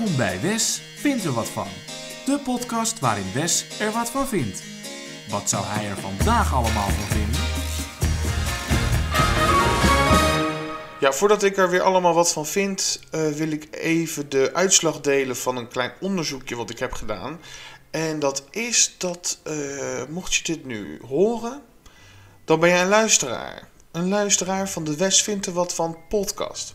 Welkom bij Wes vindt er wat van. De podcast waarin Wes er wat van vindt. Wat zou hij er vandaag allemaal van vinden? Ja, voordat ik er weer allemaal wat van vind, eh, wil ik even de uitslag delen van een klein onderzoekje wat ik heb gedaan. En dat is dat, eh, mocht je dit nu horen, dan ben jij een luisteraar. Een luisteraar van de Wes vindt er wat van podcast.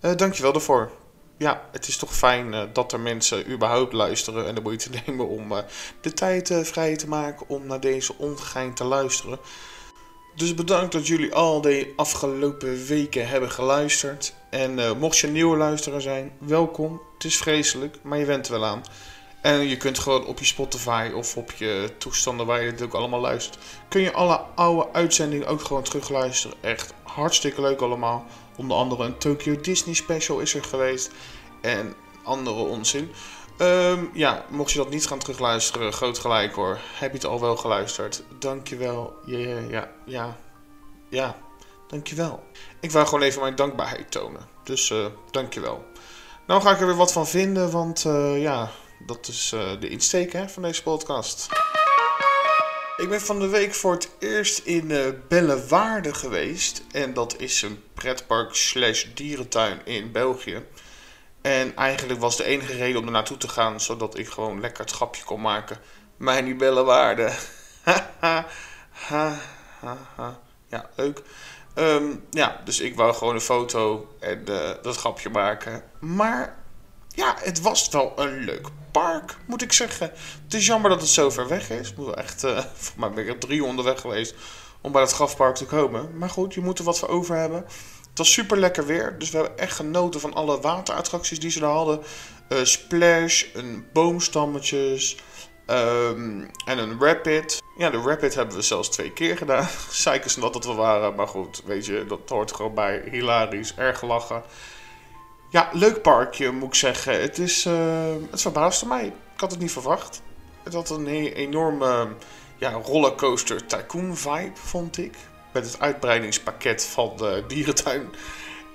Uh, dankjewel daarvoor. Ja, het is toch fijn dat er mensen überhaupt luisteren en de moeite nemen om de tijd vrij te maken om naar deze ongein te luisteren. Dus bedankt dat jullie al die afgelopen weken hebben geluisterd. En mocht je nieuwe luisteraar zijn, welkom. Het is vreselijk, maar je went er wel aan. En je kunt gewoon op je Spotify of op je toestanden waar je dit ook allemaal luistert. Kun je alle oude uitzendingen ook gewoon terugluisteren. Echt hartstikke leuk allemaal. Onder andere een Tokyo Disney special is er geweest. En andere onzin. Um, ja, mocht je dat niet gaan terugluisteren, groot gelijk hoor. Heb je het al wel geluisterd? Dankjewel. Ja, ja, ja, ja. Ja, dankjewel. Ik wou gewoon even mijn dankbaarheid tonen. Dus uh, dankjewel. Nou ga ik er weer wat van vinden, want uh, ja, dat is uh, de insteek hè, van deze podcast. Ik ben van de week voor het eerst in uh, Bellewaarde geweest. En dat is een pretpark slash dierentuin in België. En eigenlijk was de enige reden om er naartoe te gaan, zodat ik gewoon lekker het grapje kon maken. Mij niet bellen waarde. ha, Ja, leuk. Um, ja, dus ik wou gewoon een foto en uh, dat grapje maken. Maar ja, het was wel een leuk park, moet ik zeggen. Het is jammer dat het zo ver weg is. Moet echt, uh, voor mij ben ik er drie onderweg geweest om bij dat grafpark te komen. Maar goed, je moet er wat voor over hebben. Het was super lekker weer, dus we hebben echt genoten van alle waterattracties die ze er hadden. Uh, splash, een boomstammetjes um, en een rapid. Ja, de rapid hebben we zelfs twee keer gedaan. Zeikers dat het we waren, maar goed, weet je, dat hoort gewoon bij. Hilarisch, erg lachen. Ja, leuk parkje moet ik zeggen. Het, is, uh, het verbaasde mij. Ik had het niet verwacht. Het had een enorme ja, rollercoaster tycoon vibe, vond ik met het uitbreidingspakket van de dierentuin.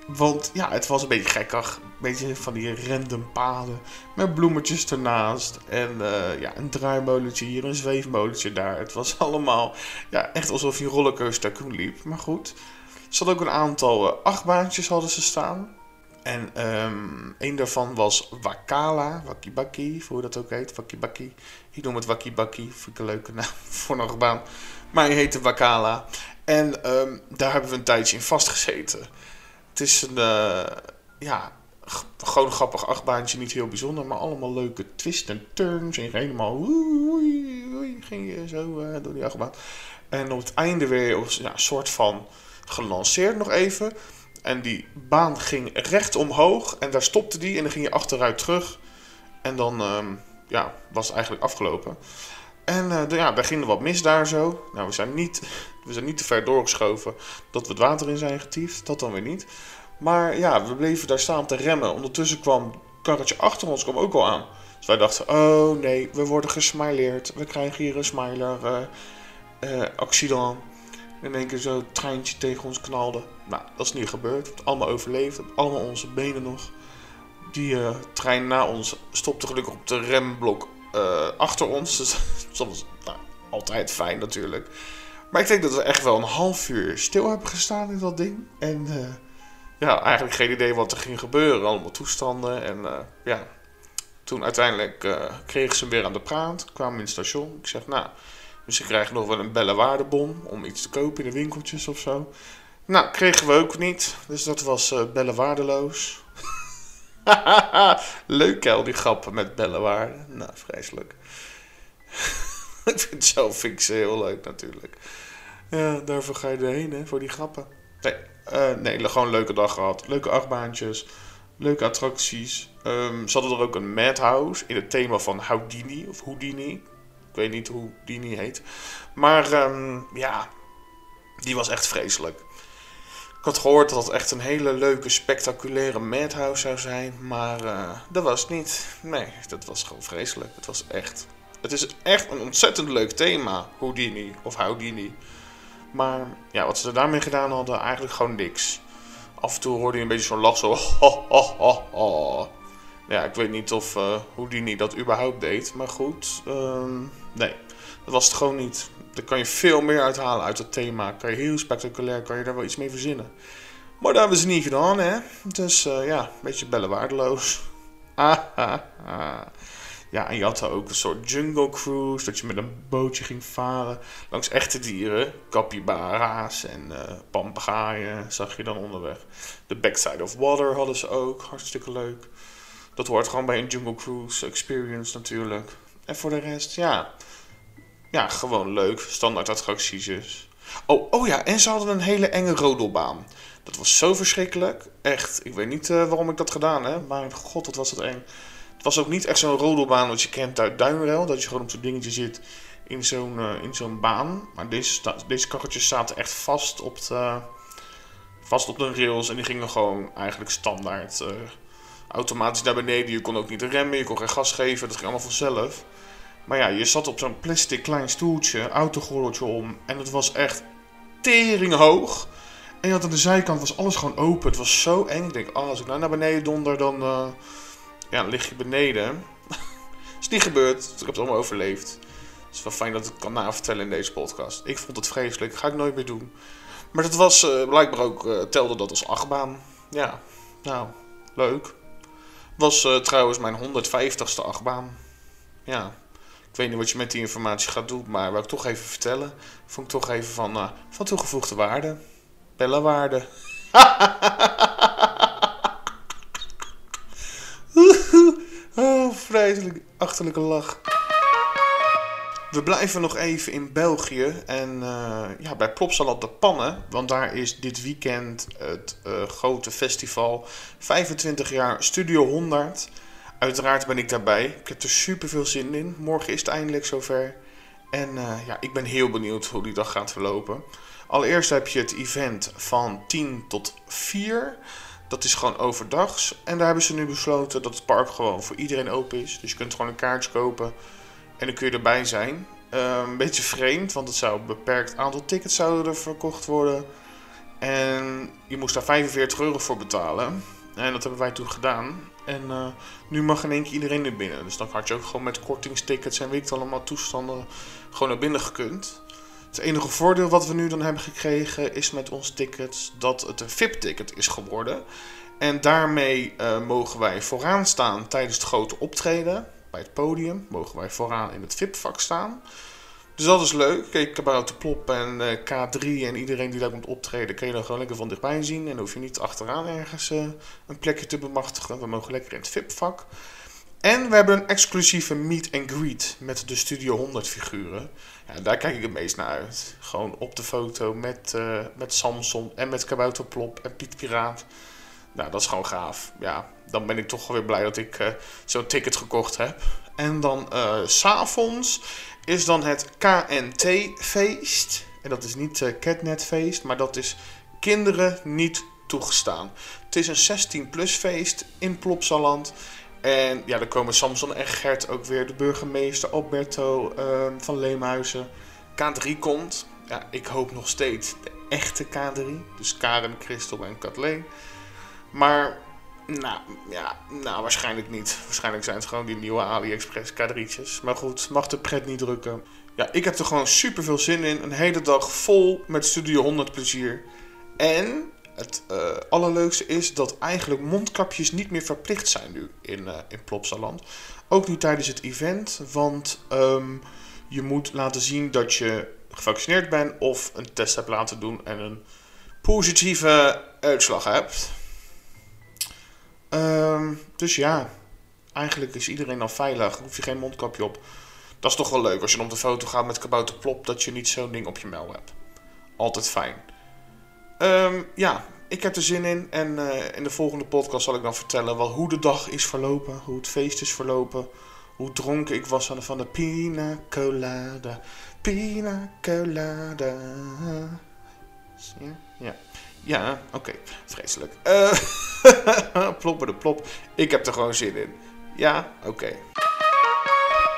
Want ja, het was een beetje gekkig. Een beetje van die random paden. Met bloemetjes ernaast. En uh, ja, een draaimolentje hier, een zweefmolentje daar. Het was allemaal ja, echt alsof je rollercoaster toen liep. Maar goed. Er zat ook een aantal uh, achtbaantjes hadden ze staan. En um, een daarvan was Wakala, Wakibaki, hoe dat ook heet, Wakibaki. Ik noem het Wakibaki, vind ik een leuke naam voor een achtbaan. Maar hij heette Wakala. En um, daar hebben we een tijdje in vastgezeten. Het is een, uh, ja, gewoon grappig achtbaantje, niet heel bijzonder, maar allemaal leuke twists en turns. En helemaal oei, oei, ging je zo uh, door die achtbaan. En op het einde weer ja, een soort van gelanceerd nog even. En die baan ging recht omhoog en daar stopte die en dan ging je achteruit terug. En dan um, ja, was het eigenlijk afgelopen. En uh, ja, daar ging wat mis daar zo. Nou, we zijn, niet, we zijn niet te ver doorgeschoven dat we het water in zijn getiefd. Dat dan weer niet. Maar ja, we bleven daar staan te remmen. Ondertussen kwam het karretje achter ons kwam ook al aan. Dus wij dachten, oh nee, we worden gesmileerd. We krijgen hier een smiler uh, uh, accident. In één keer zo treintje tegen ons knalde. Nou, dat is niet gebeurd. We hebben allemaal overleefd. We hebben allemaal onze benen nog. Die uh, trein na ons stopte gelukkig op de remblok uh, achter ons. Dus dat was nou, altijd fijn natuurlijk. Maar ik denk dat we echt wel een half uur stil hebben gestaan in dat ding. En uh, ja, eigenlijk geen idee wat er ging gebeuren. Allemaal toestanden. En ja, toen uiteindelijk kregen ze weer aan de praat. Kwamen in het station. Ik zeg, nou, ze krijgen nog wel een bellenwaardebon om iets te kopen in de winkeltjes of zo. Nou, kregen we ook niet. Dus dat was bellen waardeloos. Leuk al die grappen met bellenwaarde. Nou, vreselijk. ik vind het zelf vind ze heel leuk natuurlijk. Ja, daarvoor ga je erheen, hè, voor die grappen. Nee, uh, nee gewoon een leuke dag gehad. Leuke achtbaantjes, leuke attracties. Um, ze hadden er ook een madhouse in het thema van Houdini of Houdini. Ik weet niet hoe Houdini heet. Maar um, ja, die was echt vreselijk. Ik had gehoord dat het echt een hele leuke, spectaculaire madhouse zou zijn. Maar uh, dat was het niet. Nee, dat was gewoon vreselijk. Het was echt... Het is echt een ontzettend leuk thema, Houdini of Houdini. Maar ja, wat ze daarmee gedaan hadden, eigenlijk gewoon niks. Af en toe hoorde je een beetje zo'n lach, zo ho. Ja, ik weet niet of uh, Houdini dat überhaupt deed. Maar goed, ehm, nee. Dat was het gewoon niet. Daar kan je veel meer uithalen uit het thema. Kan je heel spectaculair, kan je daar wel iets mee verzinnen. Maar dat hebben ze niet gedaan, hè. Dus uh, ja, een beetje bellen waardeloos. Ja, en je had ook een soort jungle cruise, dat je met een bootje ging varen langs echte dieren. Capybara's en uh, zag je dan onderweg. De backside of water hadden ze ook, hartstikke leuk. Dat hoort gewoon bij een jungle cruise experience natuurlijk. En voor de rest, ja, ja gewoon leuk, standaard attracties dus. Oh, oh ja, en ze hadden een hele enge rodelbaan. Dat was zo verschrikkelijk. Echt, ik weet niet uh, waarom ik dat gedaan heb, maar god, wat was dat eng. Het was ook niet echt zo'n rodelbaan wat je kent uit Duinrel. Dat je gewoon op zo'n dingetje zit in zo'n uh, in zo'n baan. Maar deze, deze karretjes zaten echt vast op, de, vast op de rails. En die gingen gewoon eigenlijk standaard uh, automatisch naar beneden. Je kon ook niet remmen, je kon geen gas geven. Dat ging allemaal vanzelf. Maar ja, je zat op zo'n plastic klein stoeltje, autogordeltje om. En het was echt tering hoog. En aan de zijkant was alles gewoon open. Het was zo eng. Ik denk, oh, als ik nou naar beneden donder, dan... Uh, ja, lig je beneden. is niet gebeurd. Ik heb het allemaal overleefd. Het is wel fijn dat ik het kan navertellen in deze podcast. Ik vond het vreselijk. Ga ik nooit meer doen. Maar dat was uh, blijkbaar ook, uh, telde dat als achtbaan. Ja, nou, leuk. Was trouwens mijn 150ste achtbaan. Ja, weet niet wat je met die informatie gaat doen, maar wil ik toch even vertellen. Vond ik toch even van, van toegevoegde waarde. Bellenwaarde. oh, vreselijk achterlijke lach. We blijven nog even in België en uh, ja, bij Plopsalat de Pannen. Want daar is dit weekend het uh, grote festival 25 jaar Studio 100. Uiteraard ben ik daarbij. Ik heb er super veel zin in. Morgen is het eindelijk zover. En uh, ja, ik ben heel benieuwd hoe die dag gaat verlopen. Allereerst heb je het event van 10 tot 4. Dat is gewoon overdags. En daar hebben ze nu besloten dat het park gewoon voor iedereen open is. Dus je kunt gewoon een kaartje kopen en dan kun je erbij zijn. Uh, een beetje vreemd, want het zou een beperkt aantal tickets zouden er verkocht worden. En je moest daar 45 euro voor betalen. En dat hebben wij toen gedaan. En uh, nu mag in één keer iedereen er binnen. Dus dan had je ook gewoon met kortingstickets en weet ik allemaal toestanden gewoon naar binnen gekund. Het enige voordeel wat we nu dan hebben gekregen is met ons tickets dat het een VIP-ticket is geworden. En daarmee uh, mogen wij vooraan staan tijdens het grote optreden. Bij het podium mogen wij vooraan in het VIP-vak staan. Dus dat is leuk. Kijk, Kabouter Plop en uh, K3 en iedereen die daar komt optreden, kan je dan gewoon lekker van dichtbij zien. En dan hoef je niet achteraan ergens uh, een plekje te bemachtigen. We mogen lekker in het VIP-vak. En we hebben een exclusieve meet and greet met de Studio 100 figuren. Ja, daar kijk ik het meest naar uit. Gewoon op de foto met, uh, met Samson en met Kabouterplop en Piet Piraat. Nou, dat is gewoon gaaf. Ja, dan ben ik toch weer blij dat ik zo'n ticket gekocht heb. En dan uh, s'avonds is dan het KNT-feest. En dat is niet uh, Catnet-feest, maar dat is kinderen niet toegestaan. Het is een 16-plus feest in Plopsaland. En ja, dan komen Samson en Gert ook weer. De burgemeester Alberto uh, van Leemhuizen. K3 komt. Ja, ik hoop nog steeds de echte K3. Dus Karen, Christel en Kathleen. Maar, nou, ja, nou, waarschijnlijk niet. Waarschijnlijk zijn het gewoon die nieuwe AliExpress K3'tjes. Maar goed, mag de pret niet drukken. Ja, ik heb er gewoon super veel zin in. Een hele dag vol met Studio 100 plezier. En het uh, allerleukste is dat eigenlijk mondkapjes niet meer verplicht zijn nu in, uh, in Plopsaland. Ook niet tijdens het event, want um, je moet laten zien dat je gevaccineerd bent of een test hebt laten doen en een positieve uitslag hebt. Um, dus ja, eigenlijk is iedereen al veilig, hoef je geen mondkapje op. Dat is toch wel leuk als je op de foto gaat met kabouter plop dat je niet zo'n ding op je mel hebt. Altijd fijn. Um, ja, ik heb er zin in. En uh, in de volgende podcast zal ik dan vertellen wel hoe de dag is verlopen. Hoe het feest is verlopen. Hoe dronken ik was van de pina colada. Pina colada. Ja, ja. Ja oké. Vreselijk. Uh, plopper de plop. Ik heb er gewoon zin in. Ja, oké.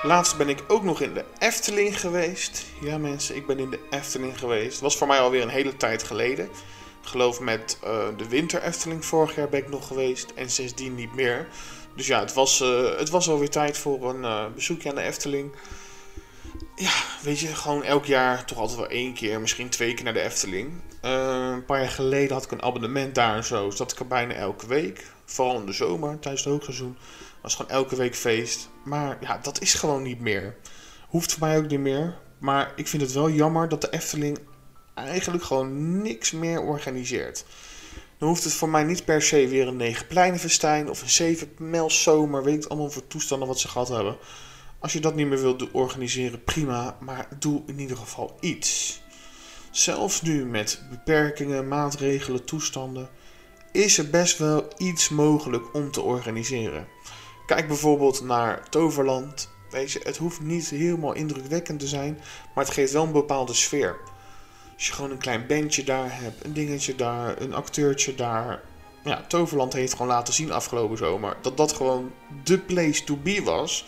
Laatst ben ik ook nog in de Efteling geweest. Ja mensen, ik ben in de Efteling geweest. Het was voor mij alweer een hele tijd geleden. Ik geloof met uh, de winter Efteling vorig jaar ben ik nog geweest. En sindsdien niet meer. Dus ja, het was, uh, het was alweer tijd voor een bezoekje aan de Efteling. Ja, weet je, gewoon elk jaar toch altijd wel één keer, misschien twee keer naar de Efteling. Uh, een paar jaar geleden had ik een abonnement daar en zo. Zat ik er bijna elke week. Vooral in de zomer, tijdens het hoogseizoen. Was gewoon elke week feest. Maar ja, dat is gewoon niet meer. Hoeft voor mij ook niet meer. Maar ik vind het wel jammer dat de Efteling eigenlijk gewoon niks meer organiseert. Dan hoeft het voor mij niet per se weer een negen pleinenfestijn of een zeven mijl zomer. Weet ik allemaal voor toestanden wat ze gehad hebben. Als je dat niet meer wilt organiseren, prima. Maar doe in ieder geval iets. Zelfs nu met beperkingen, maatregelen, toestanden, is er best wel iets mogelijk om te organiseren. Kijk bijvoorbeeld naar Toverland. Weet je, het hoeft niet helemaal indrukwekkend te zijn, maar het geeft wel een bepaalde sfeer. Als je gewoon een klein bandje daar hebt, een dingetje daar, een acteurtje daar. Ja, Toverland heeft gewoon laten zien afgelopen zomer dat dat gewoon de place to be was.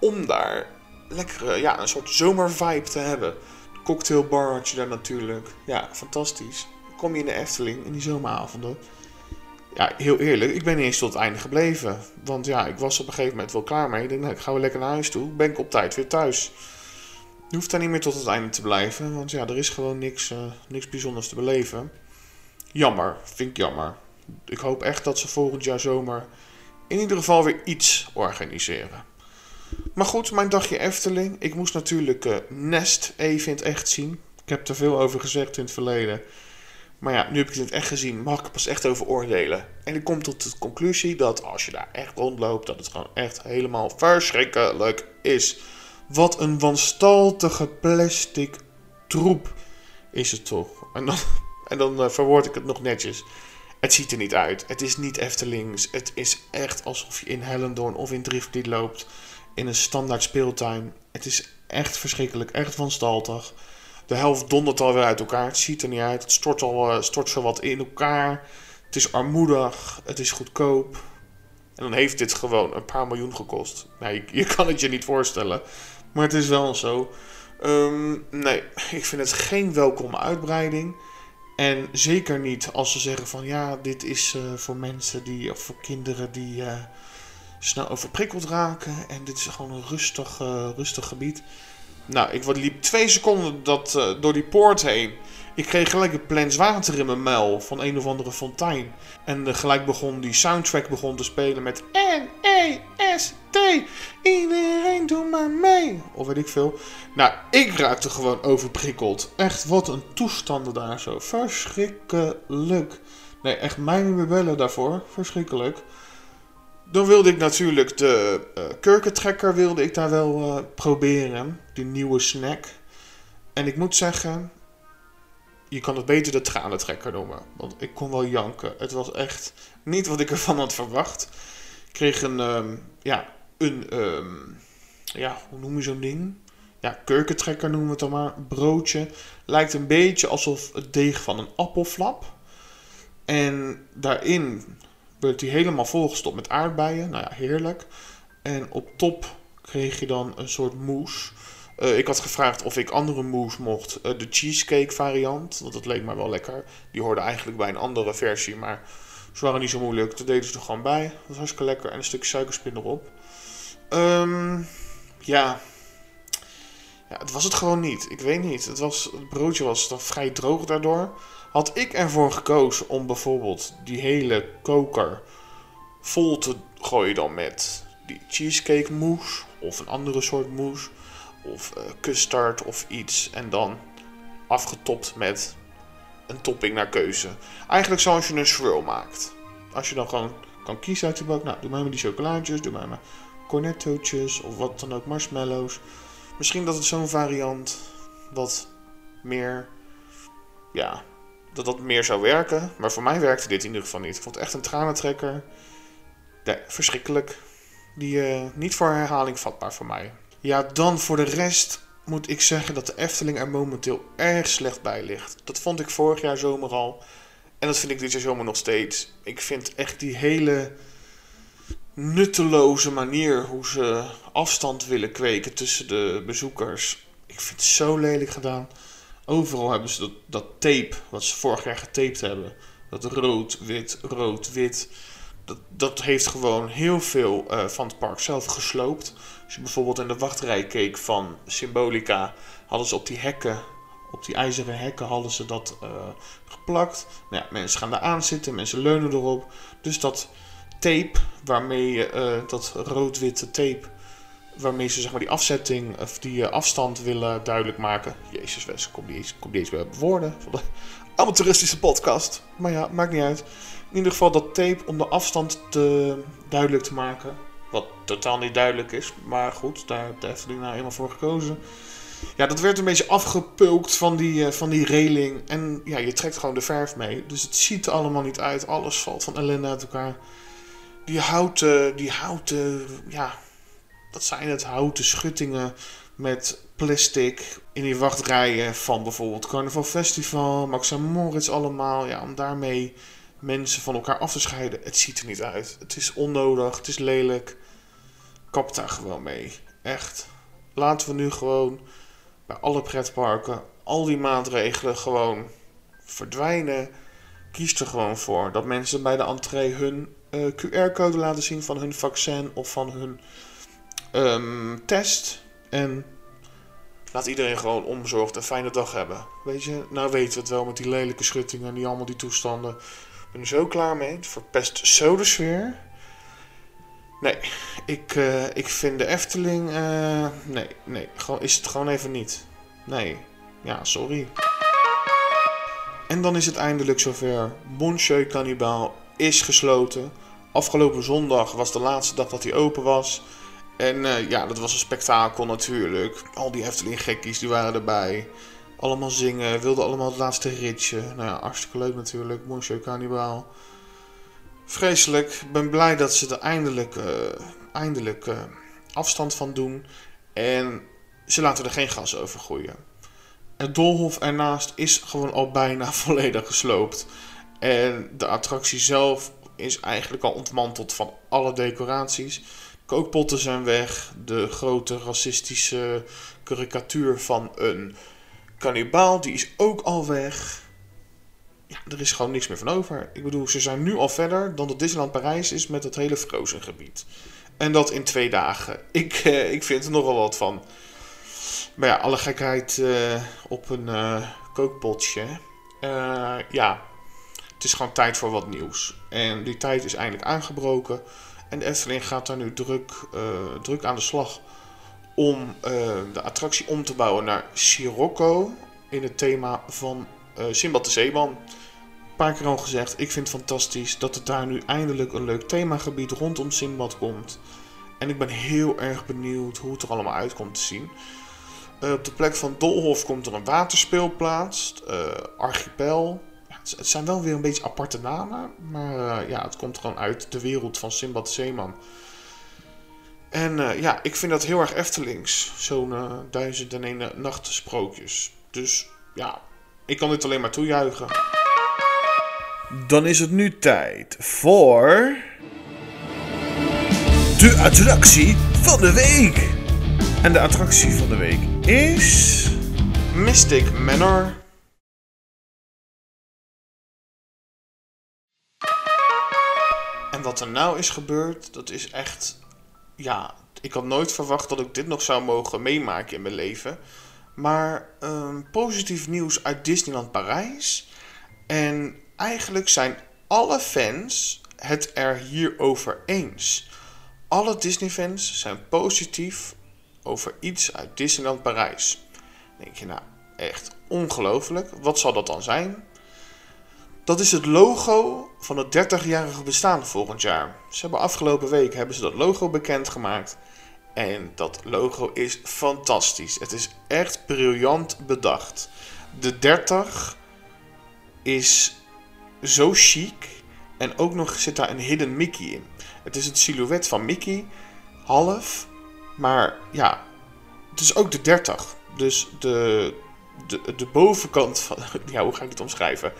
Om daar lekkere, ja, een soort zomervibe te hebben. Cocktailbar had je daar natuurlijk. Ja, fantastisch. Kom je in de Efteling in die zomeravonden. Ja, heel eerlijk, ik ben niet eens tot het einde gebleven. Want ja, ik was op een gegeven moment wel klaar mee. Ik denk, nou, ik ga weer lekker naar huis toe. Ben ik op tijd weer thuis. Je hoeft daar niet meer tot het einde te blijven. Want ja, er is gewoon niks, uh, niks bijzonders te beleven. Jammer, vind ik jammer. Ik hoop echt dat ze volgend jaar zomer in ieder geval weer iets organiseren. Maar goed, mijn dagje Efteling. Ik moest natuurlijk uh, Nest even in het echt zien. Ik heb er veel over gezegd in het verleden. Maar ja, nu heb ik het echt gezien, mag ik pas echt over oordelen. En ik kom tot de conclusie dat als je daar echt rondloopt, dat het gewoon echt helemaal verschrikkelijk is. Wat een wanstaltige plastic troep is het toch. En dan, en dan uh, verwoord ik het nog netjes. Het ziet er niet uit. Het is niet Eftelings. Het is echt alsof je in Hellendoorn of in Driftvliet loopt. In een standaard speeltuin. Het is echt verschrikkelijk. Echt wanstaltig. De helft dondert alweer uit elkaar. Het ziet er niet uit. Het stort, al, uh, stort zo wat in elkaar. Het is armoedig. Het is goedkoop. En dan heeft dit gewoon een paar miljoen gekost. Nou, je, kan het je niet voorstellen. Maar het is wel zo. Um, nee, ik vind het geen welkome uitbreiding. En zeker niet als ze zeggen van ja, dit is uh, voor mensen die, of voor kinderen die uh, snel overprikkeld raken. En dit is gewoon een rustig, uh, rustig gebied. Nou, ik liep twee seconden dat, door die poort heen. Ik kreeg gelijk een plens water in mijn muil van een of andere fontein. En gelijk begon die soundtrack begon te spelen met N-E-S-T. Iedereen doe maar mee. Of weet ik veel. Nou, ik raakte gewoon overprikkeld. Echt, wat een toestanden daar zo. Verschrikkelijk. Nee, echt mij niet bellen daarvoor. Verschrikkelijk. Dan wilde ik natuurlijk de uh, kurkentrekker wilde ik daar wel uh, proberen. Die nieuwe snack. En ik moet zeggen, je kan het beter de tranentrekker noemen. Want ik kon wel janken. Het was echt niet wat ik ervan had verwacht. Ik kreeg een, um, ja, een, um, ja, hoe noem je zo'n ding? Ja, kurkentrekker noemen we het dan maar. Broodje. Lijkt een beetje alsof het deeg van een appelflap. En daarin werd hij helemaal volgestopt met aardbeien. Nou ja, heerlijk. En op top kreeg je dan een soort mousse. Uh, ik had gevraagd of ik andere mousse mocht. Uh, de cheesecake variant, want dat leek mij wel lekker. Die hoorde eigenlijk bij een andere versie, maar ze waren niet zo moeilijk. Dat deden ze er gewoon bij. Dat was hartstikke lekker. En een stuk suikerspin erop. Um, ja. ja, het was het gewoon niet. Ik weet niet. Het, was, het broodje was dan vrij droog daardoor. Had ik ervoor gekozen om bijvoorbeeld die hele koker vol te gooien dan met die cheesecake mousse of een andere soort mousse of uh, custard of iets. En dan afgetopt met een topping naar keuze. Eigenlijk zoals je een swirl maakt. Als je dan gewoon kan kiezen uit de bak. Nou, doe maar met die chocolaatjes, doe maar met cornettootjes of wat dan ook, marshmallows. Misschien dat het zo'n variant wat meer, ja, dat dat meer zou werken. Maar voor mij werkte dit in ieder geval niet. Ik vond het echt een tranentrekker. Nee, verschrikkelijk. Die uh, niet voor herhaling vatbaar voor mij. Ja, dan voor de rest moet ik zeggen dat de Efteling er momenteel erg slecht bij ligt. Dat vond ik vorig jaar zomer al. En dat vind ik dit jaar zomer nog steeds. Ik vind echt die hele nutteloze manier hoe ze afstand willen kweken tussen de bezoekers. Ik vind het zo lelijk gedaan. Overal hebben ze dat, dat tape, wat ze vorig jaar getaped hebben. Dat rood, wit, rood, wit. dat, dat heeft gewoon heel veel eh, van het park zelf gesloopt. Als je bijvoorbeeld in de wachtrij keek van Symbolica, hadden ze op die hekken, op die ijzeren hekken, hadden ze dat uh, geplakt. Nou ja, mensen gaan daar aan zitten, mensen leunen erop. Dus dat tape, waarmee je, uh, dat rood-witte tape, waarmee ze zeg maar die afzetting, of die afstand willen duidelijk maken. Jezus, Wes, kom die eens, kom die eens bij woorden. Amateuristische podcast. Maar ja, maakt niet uit. In ieder geval dat tape om de afstand te, duidelijk te maken. Wat totaal niet duidelijk is. Maar goed, daar heeft de Efteling nou eenmaal voor gekozen. Ja, dat werd een beetje afgepulkt van die, uh, van die reling. En ja, je trekt gewoon de verf mee. Dus het ziet er allemaal niet uit. Alles valt van ellende uit elkaar. Die houten, die houten, ja, wat zijn het? Houten schuttingen met plastic in die wachtrijen van bijvoorbeeld Carnaval Festival, Max Moritz allemaal. Ja, om daarmee mensen van elkaar af te scheiden. Het ziet er niet uit. Het is onnodig, het is lelijk. Kap daar gewoon mee. Echt. Laten we nu gewoon bij alle pretparken al die maatregelen gewoon verdwijnen. Kies er gewoon voor dat mensen bij de entree hun eh, QR-code laten zien van hun vaccin of van hun um, test. En laat iedereen gewoon onbezorgd een fijne dag hebben. Weet je, nou weten we het wel met die lelijke schuttingen en die allemaal die toestanden. Ik ben er zo klaar mee. Het verpest zo de sfeer. Nee, ik, uh, ik vind de Efteling. Uh, nee, nee, gewoon, is het gewoon even niet. Nee, ja, sorry. En dan is het eindelijk zover. Monsieur Cannibal is gesloten. Afgelopen zondag was de laatste dag dat hij open was. En uh, ja, dat was een spektakel natuurlijk. Al die Efteling gekkies die waren erbij. Allemaal zingen, wilden allemaal het laatste ritje. Nou ja, hartstikke leuk natuurlijk. Monsieur Cannibal. Vreselijk. Ik ben blij dat ze er eindelijk, uh, eindelijk uh, afstand van doen. En ze laten er geen gas over groeien. Het doolhof ernaast is gewoon al bijna volledig gesloopt. En de attractie zelf is eigenlijk al ontmanteld van alle decoraties. Kookpotten zijn weg. De grote racistische karikatuur van een Kannibaal, die is ook al weg. Ja, er is gewoon niks meer van over. Ik bedoel, ze zijn nu al verder dan de Disneyland Parijs is met het hele Frozen gebied. En dat in twee dagen. Ik, eh, ik vind er nogal wat van. Maar ja, alle gekheid uh, op een uh, kookpotje. Ja, het is gewoon tijd voor wat nieuws. En die tijd is eindelijk aangebroken. En de Efteling gaat daar nu druk, druk aan de slag om uh, de attractie om te bouwen naar Sirocco. In het thema van uh, Simbad de Zeeman. Een paar keer al gezegd, ik vind het fantastisch dat er daar nu eindelijk een leuk themagebied rondom Simbad komt. En ik ben heel erg benieuwd hoe het er allemaal uit komt te zien. Op de plek van Dolhof komt er een waterspeelplaats, Archipel. Het, zijn wel weer een beetje aparte namen, maar ja, het komt gewoon uit de wereld van Simbad Zeeman. En uh, ja, ik vind dat heel erg Eftelings. Zo'n uh, duizend en een nacht sprookjes. Dus ja, ik kan dit alleen maar toejuichen. Dan is het nu tijd voor... De attractie van de week. En de attractie van de week is... Mystic Manor. Wat er nou is gebeurd, dat is echt ja, ik had nooit verwacht dat ik dit nog zou mogen meemaken in mijn leven. Maar um, positief nieuws uit Disneyland Parijs. En eigenlijk zijn alle fans het er hierover eens. Alle Disney-fans zijn positief over iets uit Disneyland Parijs. Denk je, nou, echt ongelooflijk. Wat zal dat dan zijn? Dat is het logo van het 30-jarige bestaan volgend jaar. Ze hebben afgelopen week hebben ze dat logo bekendgemaakt. En dat logo is fantastisch. Het is echt briljant bedacht. De 30 is zo chic. En ook nog zit daar een hidden Mickey in. Het is het silhouet van Mickey, half. Maar ja, het is ook de 30. Dus de, de, de bovenkant van. Ja, hoe ga ik het omschrijven?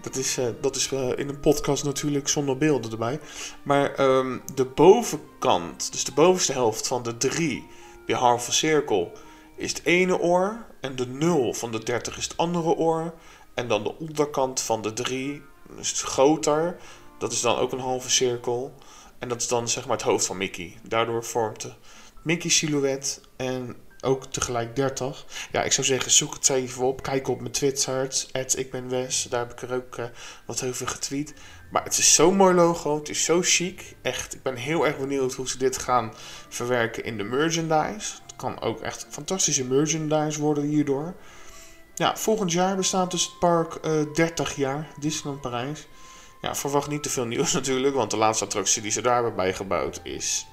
Dat is, uh, dat is uh, in een podcast natuurlijk zonder beelden erbij. Maar um, de bovenkant, dus de bovenste helft van de 3 bij halve cirkel, is het ene oor. En de 0 van de 30 is het andere oor. En dan de onderkant van de 3 is groter. Dat is dan ook een halve cirkel. En dat is dan zeg maar het hoofd van Mickey. Daardoor vormt de Mickey silhouet en ook tegelijk 30. Ja, ik zou zeggen, zoek het even op. Kijk op mijn Twitter, ik ben Wes. Daar heb ik er ook uh, wat over getweet. Maar het is zo'n mooi logo, het is zo chic. Echt, ik ben heel erg benieuwd hoe ze dit gaan verwerken in de merchandise. Het kan ook echt fantastische merchandise worden hierdoor. Ja, volgend jaar bestaat dus het park uh, eh, 30 jaar, Disneyland Parijs. Ja, verwacht niet te veel nieuws natuurlijk, want de laatste attractie die ze daar hebben bijgebouwd is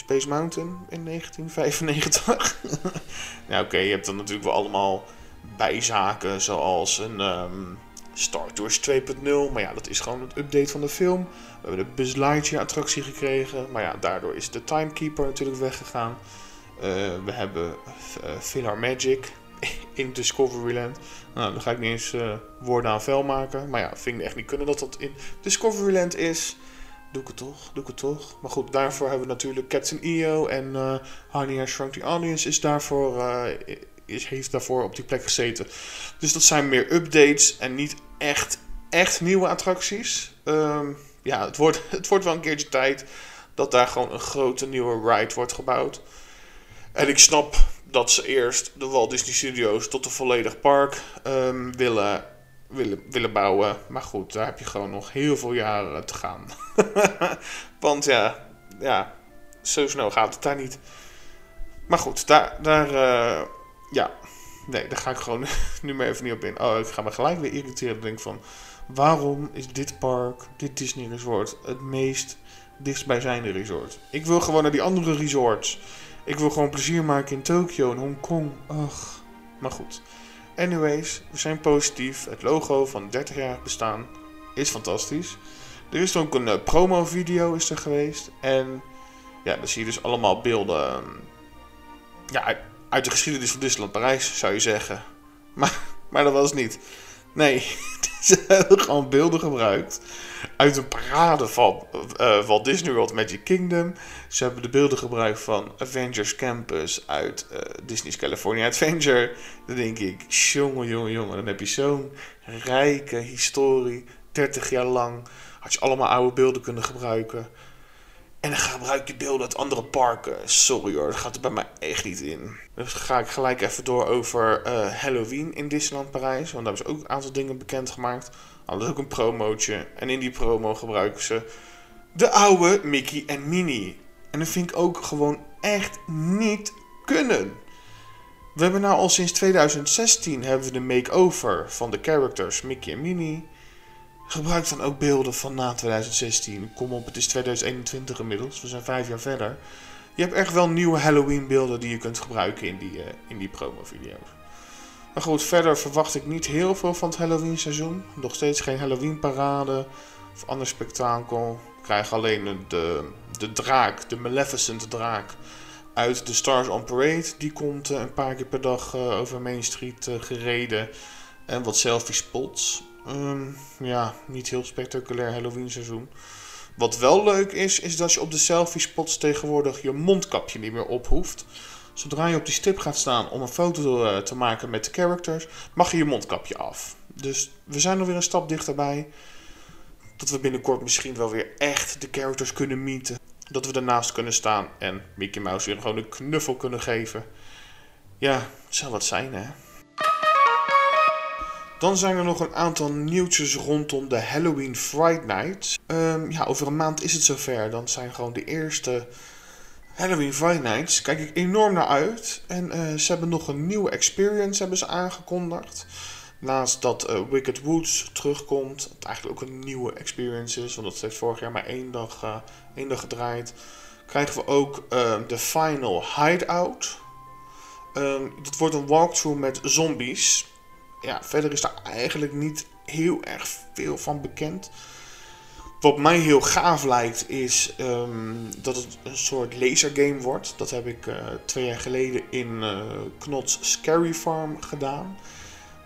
Space Mountain in 1995. ja, oké, je hebt dan natuurlijk wel allemaal bijzaken zoals een um, Star Tours 2.0. Maar ja, dat is gewoon een update van de film. We hebben de Buzz Lightyear attractie gekregen. Maar ja, daardoor is de Timekeeper natuurlijk weggegaan. Uh, we hebben uh, Magic in Discoveryland. Nou, daar ga ik niet eens uh, woorden aan vuil maken. Maar ja, vind ik echt niet kunnen dat dat in Discoveryland is. Doe ik het toch, doe ik het toch. Maar goed, daarvoor hebben we natuurlijk Captain EO en uh, Honey I Shrunk the Audience is daarvoor, uh, is, heeft daarvoor op die plek gezeten. Dus dat zijn meer updates en niet echt, echt nieuwe attracties. Um, ja, het wordt, het wordt wel een keertje tijd dat daar gewoon een grote nieuwe ride wordt gebouwd. En ik snap dat ze eerst de Walt Disney Studios tot een volledig park um, willen willen, willen bouwen. Maar goed, daar heb je gewoon nog heel veel jaren te gaan. Want ja, ja, zo snel gaat het daar niet. Maar goed, daar, daar uh, ja, nee, daar ga ik gewoon nu maar even niet op in. Oh, ik ga me gelijk weer irriteren. Denk van, waarom is dit park, dit Disney Resort, het meest dichtstbijzijnde resort? Ik wil gewoon naar die andere resorts. Ik wil gewoon plezier maken in Tokio en Hongkong. Ach, maar goed. Anyways, we zijn positief. Het logo van 30 jaar bestaan is fantastisch. Er is ook een uh, promo video is er geweest. En ja, dan zie je dus allemaal beelden ehm, ja, uit de geschiedenis van Disneyland Parijs, zou je zeggen. Maar, maar dat was niet. Nee, ze hebben gewoon beelden gebruikt uit een parade van uh, Walt Disney World Magic Kingdom. Ze hebben de beelden gebruikt van Avengers Campus uit uh, Disney's California Adventure. Dan denk ik, jongen, jongen, jongen, dan heb je zo'n rijke historie, 30 jaar lang. Had je allemaal oude beelden kunnen gebruiken. En dan gebruik je beelden uit andere parken. Sorry hoor, dat gaat er bij mij echt niet in. Dus ga ik gelijk even door over uh, Halloween in Disneyland Parijs. Want daar hebben ze ook een aantal dingen bekendgemaakt. Ze ook een promootje. En in die promo gebruiken ze de oude Mickey en Minnie. En dat vind ik ook gewoon echt niet kunnen. We hebben nou al sinds 2016 hebben we de make-over van de characters Mickey en Minnie. Gebruik dan ook beelden van na 2016. Kom op, het is 2021 inmiddels. We zijn vijf jaar verder. Je hebt echt wel nieuwe Halloween beelden die je kunt gebruiken in die, uh, in die promo video's. Maar goed, verder verwacht ik niet heel veel van het Halloween seizoen. Nog steeds geen Halloween parade of ander spektakel. Ik krijg alleen de, de draak, de Maleficent draak uit de Stars on Parade. Die komt uh, een paar keer per dag uh, over Main Street gereden. En wat selfie spots. Um, ja, niet heel spectaculair Halloween seizoen. Wat wel leuk is, is dat je op de selfie spots tegenwoordig je mondkapje niet meer op hoeft. Zodra je op die stip gaat staan om een foto eh, te maken met de characters, mag je je mondkapje af. Dus we zijn alweer een stap dichterbij. Dat we binnenkort misschien wel weer echt de characters kunnen meeten. Dat we ernaast kunnen staan en Mickey Mouse weer gewoon een knuffel kunnen geven. Ja, het zou wat zijn hè. Dan zijn er nog een aantal nieuwtjes rondom de Halloween Fright Night. Um, ja, over een maand is het zover. Dan zijn gewoon de eerste Halloween Fright Nights. Kijk ik enorm naar uit. En uh, ze hebben nog een nieuwe experience hebben ze aangekondigd. Naast dat uh, Wicked Woods terugkomt. Wat eigenlijk ook een nieuwe experience is. Want dat heeft vorig jaar maar één dag, uh, één dag gedraaid. Krijgen we ook de Final Hideout. Um, dat wordt een walkthrough met zombies ja, verder is daar eigenlijk niet heel erg veel van bekend. Wat mij heel gaaf lijkt is um, dat het een soort lasergame wordt. Dat heb ik uh, twee jaar geleden in uh, Knots Scary Farm gedaan.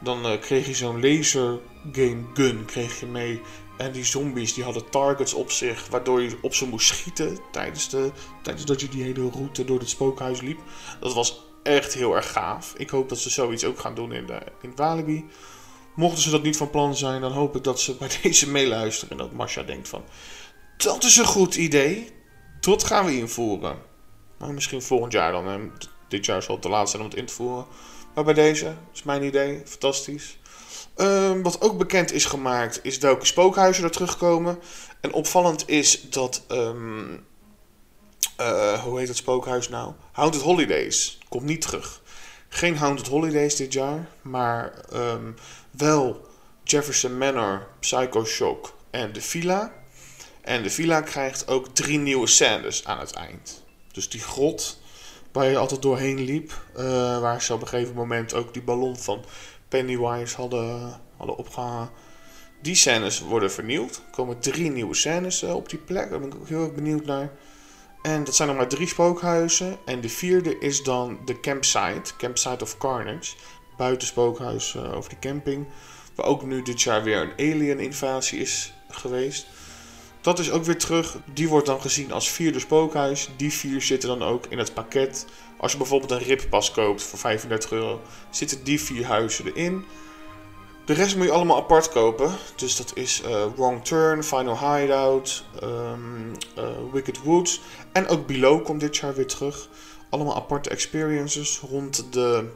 Dan uh, kreeg je zo'n lasergame gun kreeg je mee. En die zombies die hadden targets op zich, waardoor je op ze moest schieten tijdens, de, tijdens dat je die hele route door het spookhuis liep. Dat was echt heel erg gaaf. Ik hoop dat ze zoiets ook gaan doen in, de, in Walibi. Mochten ze dat niet van plan zijn, dan hoop ik dat ze bij deze meeluisteren. En dat Masha denkt van, dat is een goed idee. Dat gaan we invoeren. Maar misschien volgend jaar dan. Dit jaar zal het te laat zijn om het in te voeren. Maar bij deze, is mijn idee, fantastisch. Ehm, wat ook bekend is gemaakt, is welke spookhuizen er terugkomen. En opvallend is dat, ehm, eh, hoe heet het spookhuis nou? Haunted Holidays komt niet terug. Geen Haunted Holidays dit jaar, maar ehm, wel Jefferson Manor, Psycho Shock en de Villa. En de Villa krijgt ook drie nieuwe scènes aan het eind. Dus die grot waar je altijd doorheen liep, uh, waar ze op een gegeven moment ook die ballon van Pennywise hadden, hadden opgehangen. Die scènes worden vernieuwd. Er komen drie nieuwe scènes uh, op die plek. Daar ben ik ook heel erg benieuwd naar. En dat zijn nog maar drie spookhuizen. En de vierde is dan de campsite. Campsite of Carnage. Buiten spookhuis uh, over de camping. Waar ook nu dit jaar weer een alien invasie is geweest. Dat is ook weer terug. Die wordt dan gezien als vierde spookhuis. Die vier zitten dan ook in het pakket. Als je bijvoorbeeld een rippas koopt voor 35 euro, zitten die vier huizen erin. De rest moet je allemaal apart kopen. Dus dat is uh, Wrong Turn, Final Hideout, um, uh, Wicked Woods. En ook Below komt dit jaar weer terug. Allemaal aparte experiences. Rond de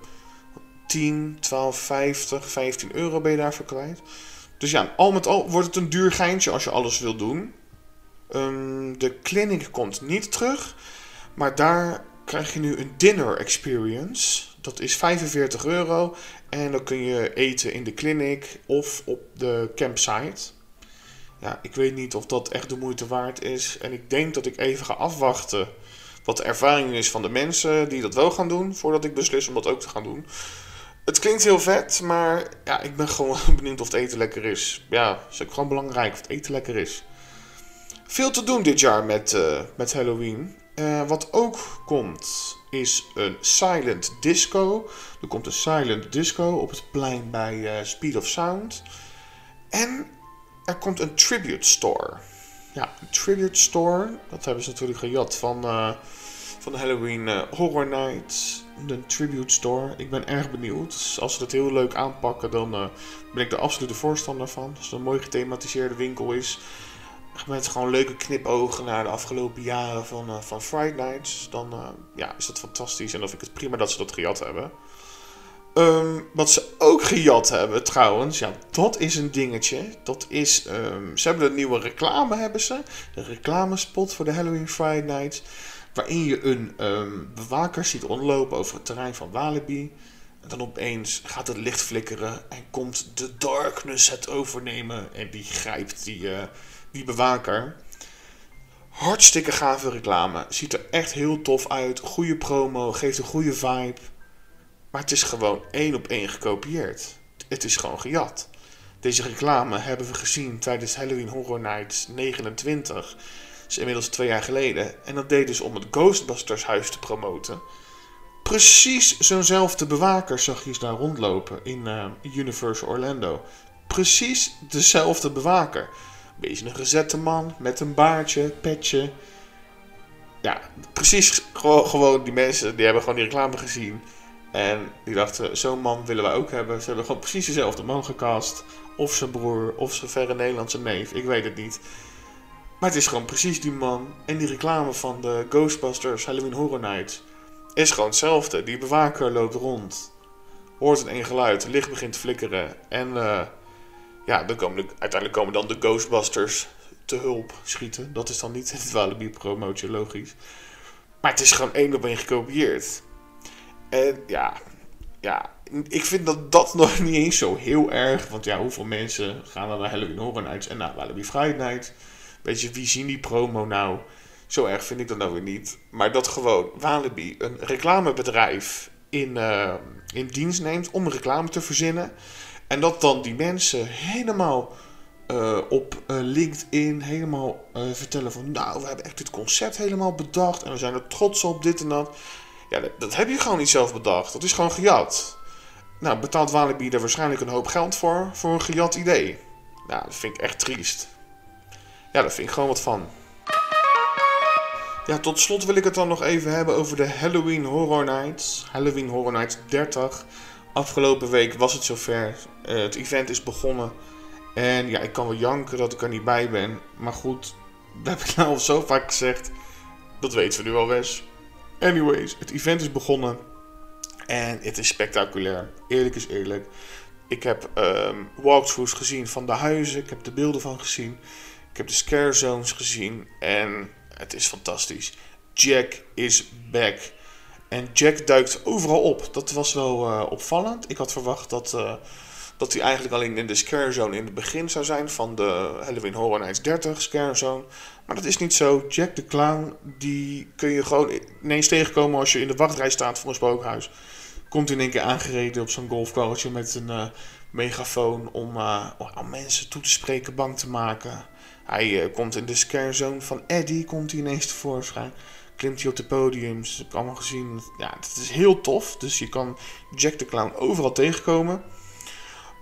10, 12, 50, 15 euro ben je daarvoor kwijt. Dus ja, al met al wordt het een duur geintje als je alles wil doen. Um, de clinic komt niet terug. Maar daar krijg je nu een dinner experience. Dat is 45 euro. En dan kun je eten in de clinic of op de campsite. Ja, ik weet niet of dat echt de moeite waard is. En ik denk dat ik even ga afwachten wat de ervaring is van de mensen die dat wel gaan doen. Voordat ik beslis om dat ook te gaan doen. Het klinkt heel vet, maar ja, ik ben gewoon benieuwd of het eten lekker is. Ja, dat is ook gewoon belangrijk of het eten lekker is. Veel te doen dit jaar met, uh, met Halloween. Uh, wat ook komt is een silent disco. Er komt een silent disco op het plein bij uh, Speed of Sound. En er komt een tribute store. Ja, een tribute store. Dat hebben ze natuurlijk gejat van, uh, van de Halloween Horror Night. De tribute store. Ik ben erg benieuwd. Dus als ze dat heel leuk aanpakken, dan ben ik de voorstander van. Als het een mooi gethematiseerde winkel is met gewoon leuke knipogen naar de afgelopen jaren van, uh, van Friday Nights, dan uh, ja, is dat fantastisch. En dan vind ik het prima dat ze dat gejat hebben. Um, wat ze ook gejat hebben trouwens, ja, dat is een dingetje. Dat is, um, ze hebben een nieuwe reclame, hebben ze. Een reclamespot voor de Halloween Friday Nights. Waarin je een um, bewaker ziet rondlopen over het terrein van Walibi. En dan opeens gaat het licht flikkeren en komt de darkness het overnemen. En die grijpt die... Uh, die bewaker. Hartstikke gave reclame. Ziet er echt heel tof uit. Goede promo. Geeft een goede vibe. Maar het is gewoon één op één gekopieerd. Het is gewoon gejat. Deze reclame hebben we gezien tijdens Halloween Horror Nights 29. Dat is inmiddels twee jaar geleden. En dat deden ze om het Ghostbusters huis te promoten. Precies zo'nzelfde bewaker zag je daar rondlopen in uh, Universal Orlando. Precies dezelfde bewaker beetje een gezette man met een baardje, petje. Ja, precies gewoon, die mensen die hebben gewoon die reclame gezien. En die dachten, zo'n man willen wij ook hebben. Ze hebben gewoon precies dezelfde man gecast. Of zijn broer, of zijn verre Nederlandse neef, ik weet het niet. Maar het is gewoon precies die man. En die reclame van de Ghostbusters Halloween Horror Nights is gewoon hetzelfde. Die bewaker loopt rond. Hoort een geluid, licht begint te flikkeren. En uh, ja, dan komen de, uiteindelijk komen dan de Ghostbusters te hulp schieten. Dat is dan niet het Walibi promotie, logisch. Maar het is gewoon één op één gekopieerd. En ja, ja, ik vind dat dat nog niet eens zo heel erg. Want ja, hoeveel mensen gaan dan naar Halloween Horror Nights en naar Walibi Friday Night? Weet je, wie zien die promo nou? Zo erg vind ik dat nou weer niet. Maar dat gewoon Walibi een reclamebedrijf in, uh, in dienst neemt om reclame te verzinnen. En dat dan die mensen helemaal uh, op uh, LinkedIn helemaal uh, vertellen van... Nou, we hebben echt dit concept helemaal bedacht en we zijn er trots op, dit en dat. Ja, dat, dat heb je gewoon niet zelf bedacht. Dat is gewoon gejat. Nou, betaalt Walibi er waarschijnlijk een hoop geld voor, voor een gejat idee. Nou, dat vind ik echt triest. Ja, daar vind ik gewoon wat van. Ja, tot slot wil ik het dan nog even hebben over de Halloween Horror Nights. Halloween Horror Nights 30 afgelopen week was het zover. Uh, het event is begonnen. En ja, ik kan wel janken dat ik er niet bij ben. Maar goed, dat heb ik nou al zo vaak gezegd. Dat weten we nu al, Wes. Anyways, het event is begonnen. En het is spectaculair. Eerlijk is eerlijk. Ik heb um, walkthroughs gezien van de huizen. Ik heb de beelden van gezien. Ik heb de scare zones gezien. En het is fantastisch. Jack is back. En Jack duikt overal op. Dat was wel uh, opvallend. Ik had verwacht dat, uh, dat hij eigenlijk alleen in de scare zone in het begin zou zijn van de Halloween Horror Nights 30 scare zone. Maar dat is niet zo. Jack de Clown, die kun je gewoon ineens tegenkomen als je in de wachtrij staat voor een spookhuis. Komt in één keer aangereden op zo'n golfkarretje met een uh, megafoon om, om mensen toe te spreken, bang te maken. Hij komt in de scare zone van Eddie, komt hij ineens tevoorschijn klimt hij op de podiums. Dat heb ik allemaal gezien. Ja, het is heel tof. Dus je kan Jack de Clown overal tegenkomen.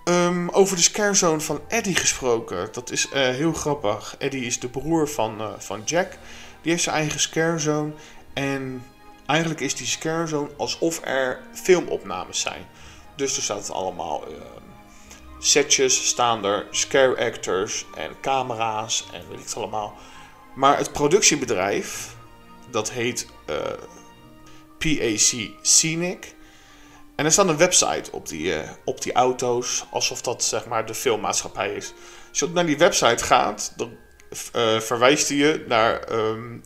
Um, over de scarezone van Eddie gesproken. Dat is uh, heel grappig. Eddie is de broer van, uh, van Jack. Die heeft zijn eigen scarezone. En eigenlijk is die scarezone alsof er filmopnames zijn. Dus er staat allemaal uh, setjes, staan er scare actors en camera's en weet ik het allemaal. Maar het productiebedrijf dat heet uh, PAC Scenic. En er staat een website op die, uh, op die auto's, alsof dat zeg maar de filmmaatschappij is. Als je naar die website gaat, dan uh, verwijst hij je naar um,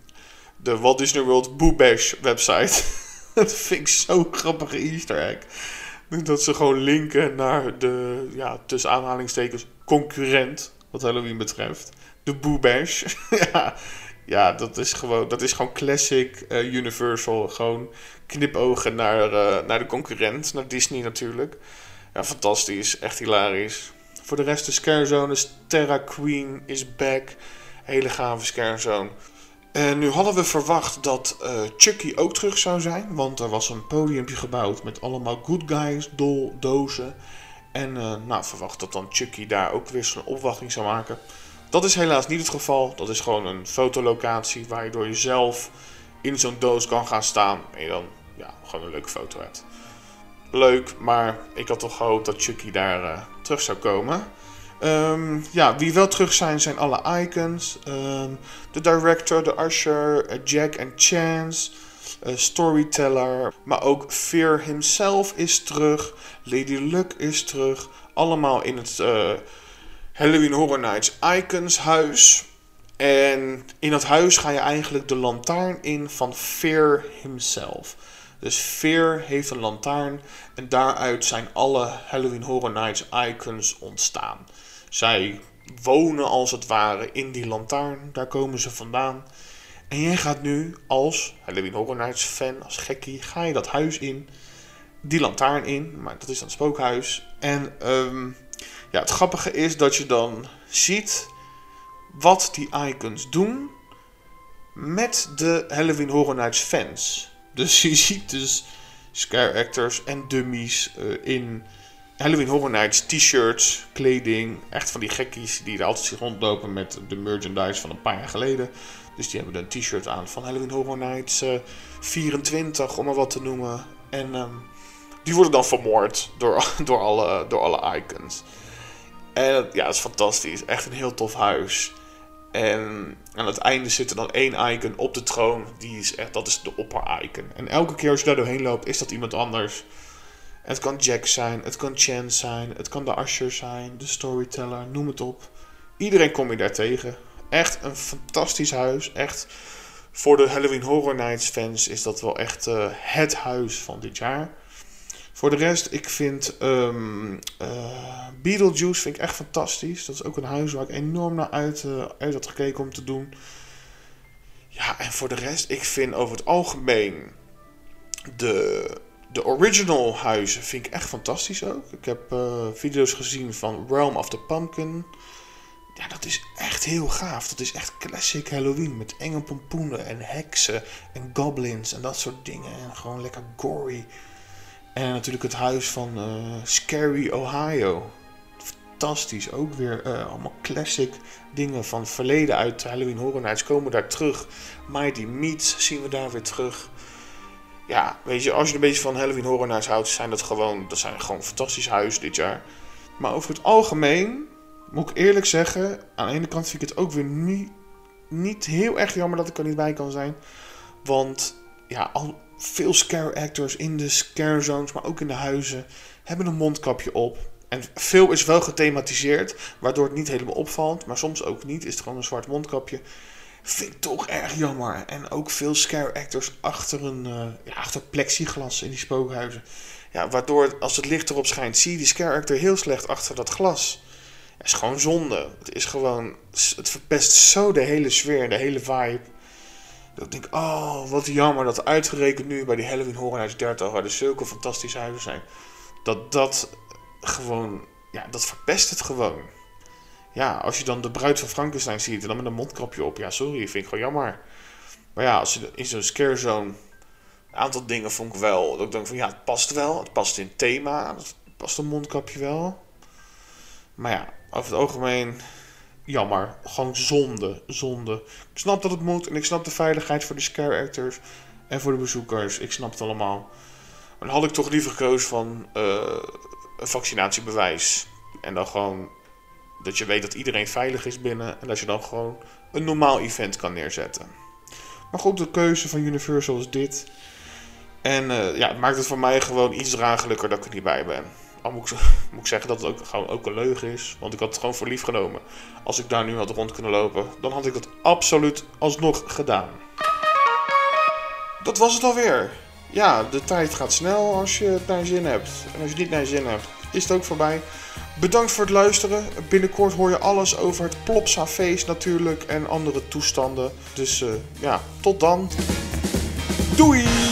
de Walt Disney World Boo Bash website. dat vind ik zo'n grappige easter egg. Dat ze gewoon linken naar de, ja, tussen aanhalingstekens, concurrent, wat Halloween betreft. De Boo Bash. ja, ja, dat is gewoon, dat is gewoon classic uh, Universal. Gewoon knipogen naar, uh, naar de concurrent, naar Disney natuurlijk. Ja, fantastisch. Echt hilarisch. Voor de rest de Scarezone is Terra Queen is back. Hele gave Scarezone. En nu hadden we verwacht dat uh, Chucky ook terug zou zijn. Want er was een podiumpje gebouwd met allemaal good guys, dol, dozen. En nou, verwacht dat dan Chucky daar ook weer zijn opwachting zou maken. Dat is helaas niet het geval. Dat is gewoon een fotolocatie waar je door jezelf in zo'n doos kan gaan staan. En je dan ja, gewoon een leuke foto hebt. Leuk, maar ik had toch gehoopt dat Chucky daar uh, terug zou komen. Um, ja, wie wel terug zijn, zijn alle icons. Um, de director, de usher, uh, Jack en Chance. Uh, storyteller. Maar ook Fear himself is terug. Lady Luck is terug. Allemaal in het Halloween Horror Nights Icons huis. En in dat huis ga je eigenlijk de lantaarn in van Fear himself. Dus Fear heeft een lantaarn en daaruit zijn alle Halloween Horror Nights icons ontstaan. Zij wonen als het ware in die lantaarn, daar komen ze vandaan. En jij gaat nu als Halloween Horror Nights fan, als gekkie, ga je dat huis in, die lantaarn in, maar dat is dan het spookhuis. En um, ja, het grappige is dat je dan ziet wat die icons doen met de Halloween Horror Nights fans. Dus je ziet dus scare actors en dummies uh, in Halloween Horror Nights t-shirts, kleding. Echt van die gekkies die er altijd rondlopen met de merchandise van een paar jaar geleden. Dus die hebben een t-shirt aan van Halloween Horror Nights uh, 24, om maar wat te noemen. En um, die worden dan vermoord door, door, alle, door alle icons. En ja, het is fantastisch. Echt een heel tof huis. En aan het einde zit er dan één icon op de troon. Die is echt, dat is de opper-icon. En elke keer als je daar doorheen loopt, is dat iemand anders. Het kan Jack zijn, het kan Chance zijn, het kan de Usher zijn, de storyteller, noem het op. Iedereen kom je daar tegen. Echt een fantastisch huis. Echt voor de Halloween Horror Nights fans is dat wel echt uh, het huis van dit jaar. Voor de rest, ik vind um, uh, Beetlejuice vind ik echt fantastisch. Dat is ook een huis waar ik enorm naar uit, uh, uit had gekeken om te doen. Ja, en voor de rest, ik vind over het algemeen de, de original huizen vind ik echt fantastisch ook. Ik heb uh, video's gezien van Realm of the Pumpkin. Ja, dat is echt heel gaaf. Dat is echt classic Halloween met enge pompoenen en heksen en goblins en dat soort dingen. En gewoon lekker gory. En natuurlijk het huis van uh, Scary Ohio. Fantastisch. Ook weer uh, allemaal classic dingen van verleden uit Halloween Horror Nights komen daar terug. Mighty Meats zien we daar weer terug. ja, weet je, als je een beetje van Halloween Horror Nights houdt, zijn dat gewoon, dat zijn gewoon fantastische huizen dit jaar. Maar over het algemeen, moet ik eerlijk zeggen, aan de ene kant vind ik het ook weer niet, niet heel erg jammer dat ik er niet bij kan zijn. Want ja, al veel scare actors in de scare zones, maar ook in de huizen, hebben een mondkapje op. En veel is wel gethematiseerd, waardoor het niet helemaal opvalt. Maar soms ook niet, is het gewoon een zwart mondkapje. Vind ik toch erg jammer. En ook veel scare actors achter, een, uh, ja, achter plexiglas in die spookhuizen. Ja, waardoor als het licht erop schijnt, zie je die scare actor heel slecht achter dat glas. Het is gewoon zonde. Het is gewoon. Het verpest zo de hele sfeer, de hele vibe. Dat ik denk, oh, wat jammer dat uitgerekend nu bij die Halloween Horror Nights 30, waar er zulke fantastische huizen zijn, dat dat gewoon, ja, dat verpest het gewoon. Ja, als je dan de bruid van Frankenstein ziet en dan met een mondkapje op, ja, sorry, vind ik gewoon jammer. Maar ja, als je in zo'n scare zone, een aantal dingen vond ik wel, dat ik denk van ja, het past wel, het past in thema, het past een mondkapje wel. Maar ja, over het algemeen, jammer. Gewoon zonde, zonde. Ik snap dat het moet en ik snap de veiligheid voor de scare actors en voor de bezoekers. Ik snap het allemaal. Maar dan had ik toch liever gekozen van uh, een vaccinatiebewijs. En dan gewoon dat je weet dat iedereen veilig is binnen en dat je dan gewoon een normaal event kan neerzetten. Maar goed, de keuze van Universal is dit. En uh, ja, het maakt het voor mij gewoon iets dragelijker dat ik er niet bij ben. Al moet ik, moet ik zeggen dat het ook, gewoon ook een leugen is. Want ik had het gewoon voor lief genomen. Als ik daar nu had rond kunnen lopen, dan had ik dat absoluut alsnog gedaan. Dat was het alweer. Ja, de tijd gaat snel als je het naar je zin hebt. En als je het niet naar je zin hebt, is het ook voorbij. Bedankt voor het luisteren. Binnenkort hoor je alles over het Plopsa feest natuurlijk en andere toestanden. Dus uh, ja, tot dan. Doei!